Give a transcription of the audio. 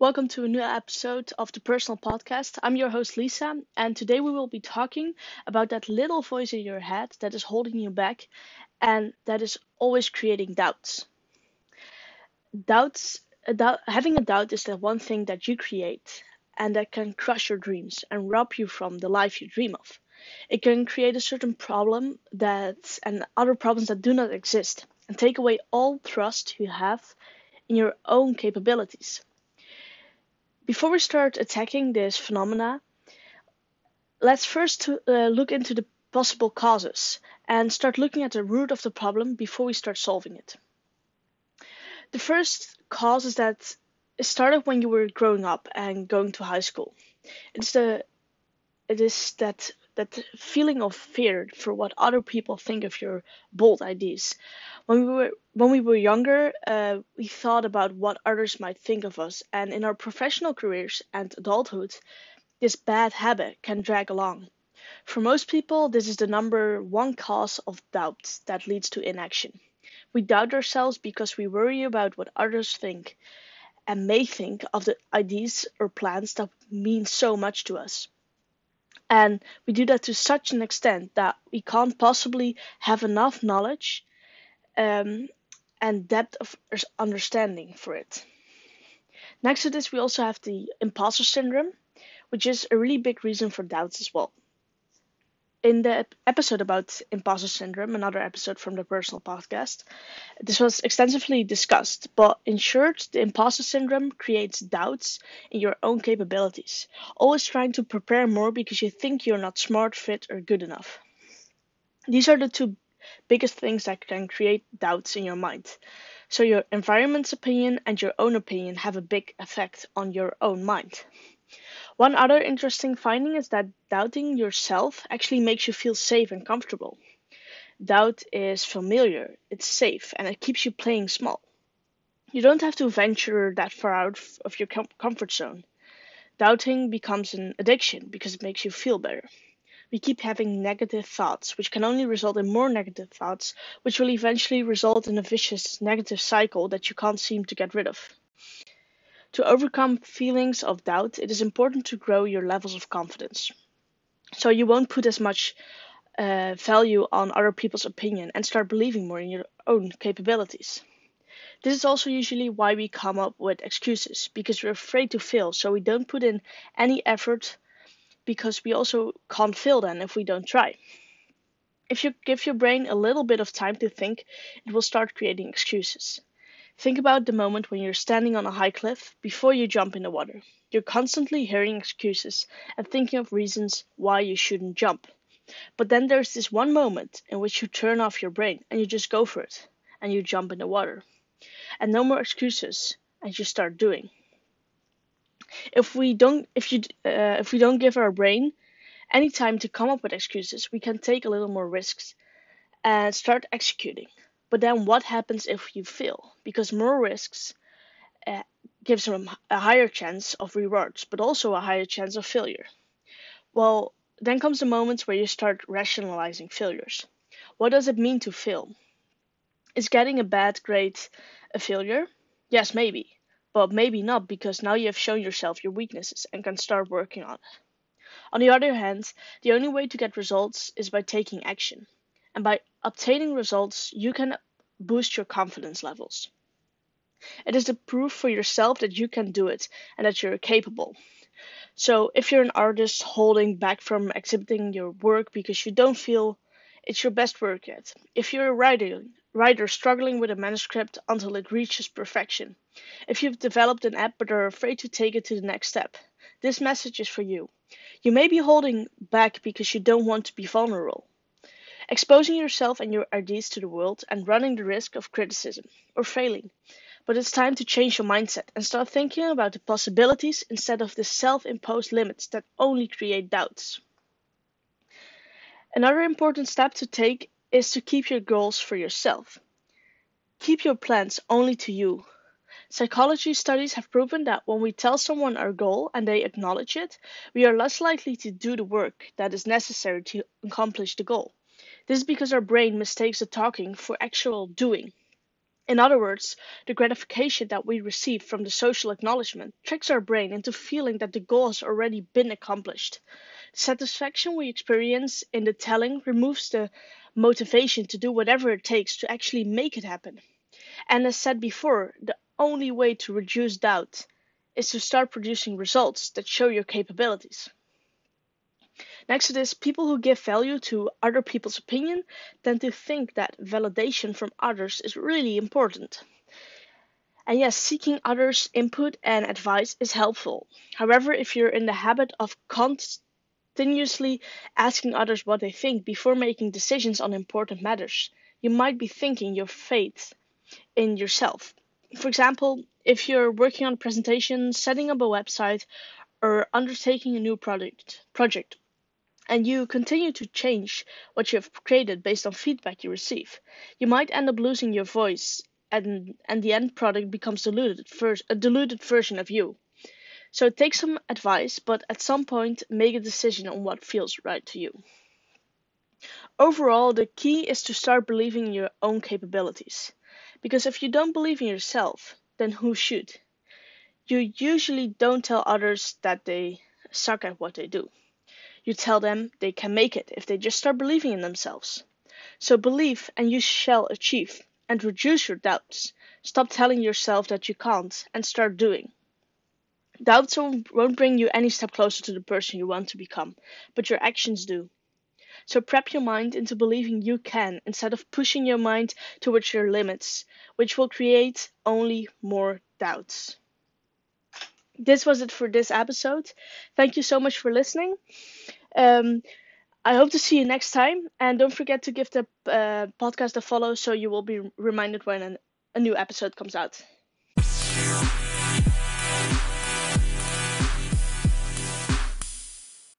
Welcome to a new episode of the Personal Podcast. I'm your host, Lisa, and today we will be talking about that little voice in your head that is holding you back and that is always creating doubts. Doubts, a doubt, having a doubt is the one thing that you create and that can crush your dreams and rob you from the life you dream of. It can create a certain problem that and other problems that do not exist and take away all trust you have in your own capabilities. Before we start attacking this phenomena, let's first uh, look into the possible causes and start looking at the root of the problem before we start solving it. The first cause is that it started when you were growing up and going to high school. It's the it is that that feeling of fear for what other people think of your bold ideas. When we were when we were younger, uh, we thought about what others might think of us, and in our professional careers and adulthood, this bad habit can drag along. For most people, this is the number one cause of doubt that leads to inaction. We doubt ourselves because we worry about what others think and may think of the ideas or plans that mean so much to us. And we do that to such an extent that we can't possibly have enough knowledge um, and depth of understanding for it. Next to this, we also have the imposter syndrome, which is a really big reason for doubts as well in the episode about imposter syndrome, another episode from the personal podcast, this was extensively discussed. But in short, the imposter syndrome creates doubts in your own capabilities, always trying to prepare more because you think you're not smart, fit, or good enough. These are the two biggest things that can create doubts in your mind. So, your environment's opinion and your own opinion have a big effect on your own mind. One other interesting finding is that doubting yourself actually makes you feel safe and comfortable. Doubt is familiar, it's safe, and it keeps you playing small. You don't have to venture that far out of your com- comfort zone. Doubting becomes an addiction because it makes you feel better. We keep having negative thoughts, which can only result in more negative thoughts, which will eventually result in a vicious negative cycle that you can't seem to get rid of. To overcome feelings of doubt, it is important to grow your levels of confidence. So you won't put as much uh, value on other people's opinion and start believing more in your own capabilities. This is also usually why we come up with excuses because we're afraid to fail, so we don't put in any effort because we also can't fail then if we don't try. If you give your brain a little bit of time to think, it will start creating excuses. Think about the moment when you're standing on a high cliff before you jump in the water. You're constantly hearing excuses and thinking of reasons why you shouldn't jump. But then there's this one moment in which you turn off your brain and you just go for it and you jump in the water. And no more excuses and you start doing. If we don't if you uh, if we don't give our brain any time to come up with excuses, we can take a little more risks and start executing. But then what happens if you fail? Because more risks uh, gives them a higher chance of rewards, but also a higher chance of failure. Well, then comes the moment where you start rationalizing failures. What does it mean to fail? Is getting a bad grade a failure? Yes, maybe. But maybe not because now you have shown yourself your weaknesses and can start working on it. On the other hand, the only way to get results is by taking action and by obtaining results, you can boost your confidence levels. It is the proof for yourself that you can do it and that you're capable. So, if you're an artist holding back from exhibiting your work because you don't feel it's your best work yet, if you're a writer, writer struggling with a manuscript until it reaches perfection, if you've developed an app but are afraid to take it to the next step, this message is for you. You may be holding back because you don't want to be vulnerable exposing yourself and your ideas to the world and running the risk of criticism or failing. But it's time to change your mindset and start thinking about the possibilities instead of the self imposed limits that only create doubts. Another important step to take is to keep your goals for yourself. Keep your plans only to you. Psychology studies have proven that when we tell someone our goal and they acknowledge it, we are less likely to do the work that is necessary to accomplish the goal. This is because our brain mistakes the talking for actual doing. In other words, the gratification that we receive from the social acknowledgement tricks our brain into feeling that the goal has already been accomplished. The satisfaction we experience in the telling removes the motivation to do whatever it takes to actually make it happen. And as said before, the only way to reduce doubt is to start producing results that show your capabilities. Next to this, people who give value to other people's opinion tend to think that validation from others is really important. And yes, seeking others' input and advice is helpful. However, if you're in the habit of continuously asking others what they think before making decisions on important matters, you might be thinking your faith in yourself. For example, if you're working on a presentation, setting up a website, or undertaking a new project, project and you continue to change what you have created based on feedback you receive, you might end up losing your voice and and the end product becomes diluted first a diluted version of you. So take some advice, but at some point make a decision on what feels right to you. Overall, the key is to start believing in your own capabilities. Because if you don't believe in yourself, then who should? You usually don't tell others that they suck at what they do. You tell them they can make it if they just start believing in themselves. So believe and you shall achieve and reduce your doubts. Stop telling yourself that you can't and start doing. Doubts won't bring you any step closer to the person you want to become, but your actions do. So prep your mind into believing you can instead of pushing your mind towards your limits, which will create only more doubts this was it for this episode. Thank you so much for listening. Um, I hope to see you next time. And don't forget to give the uh, podcast a follow so you will be reminded when an, a new episode comes out.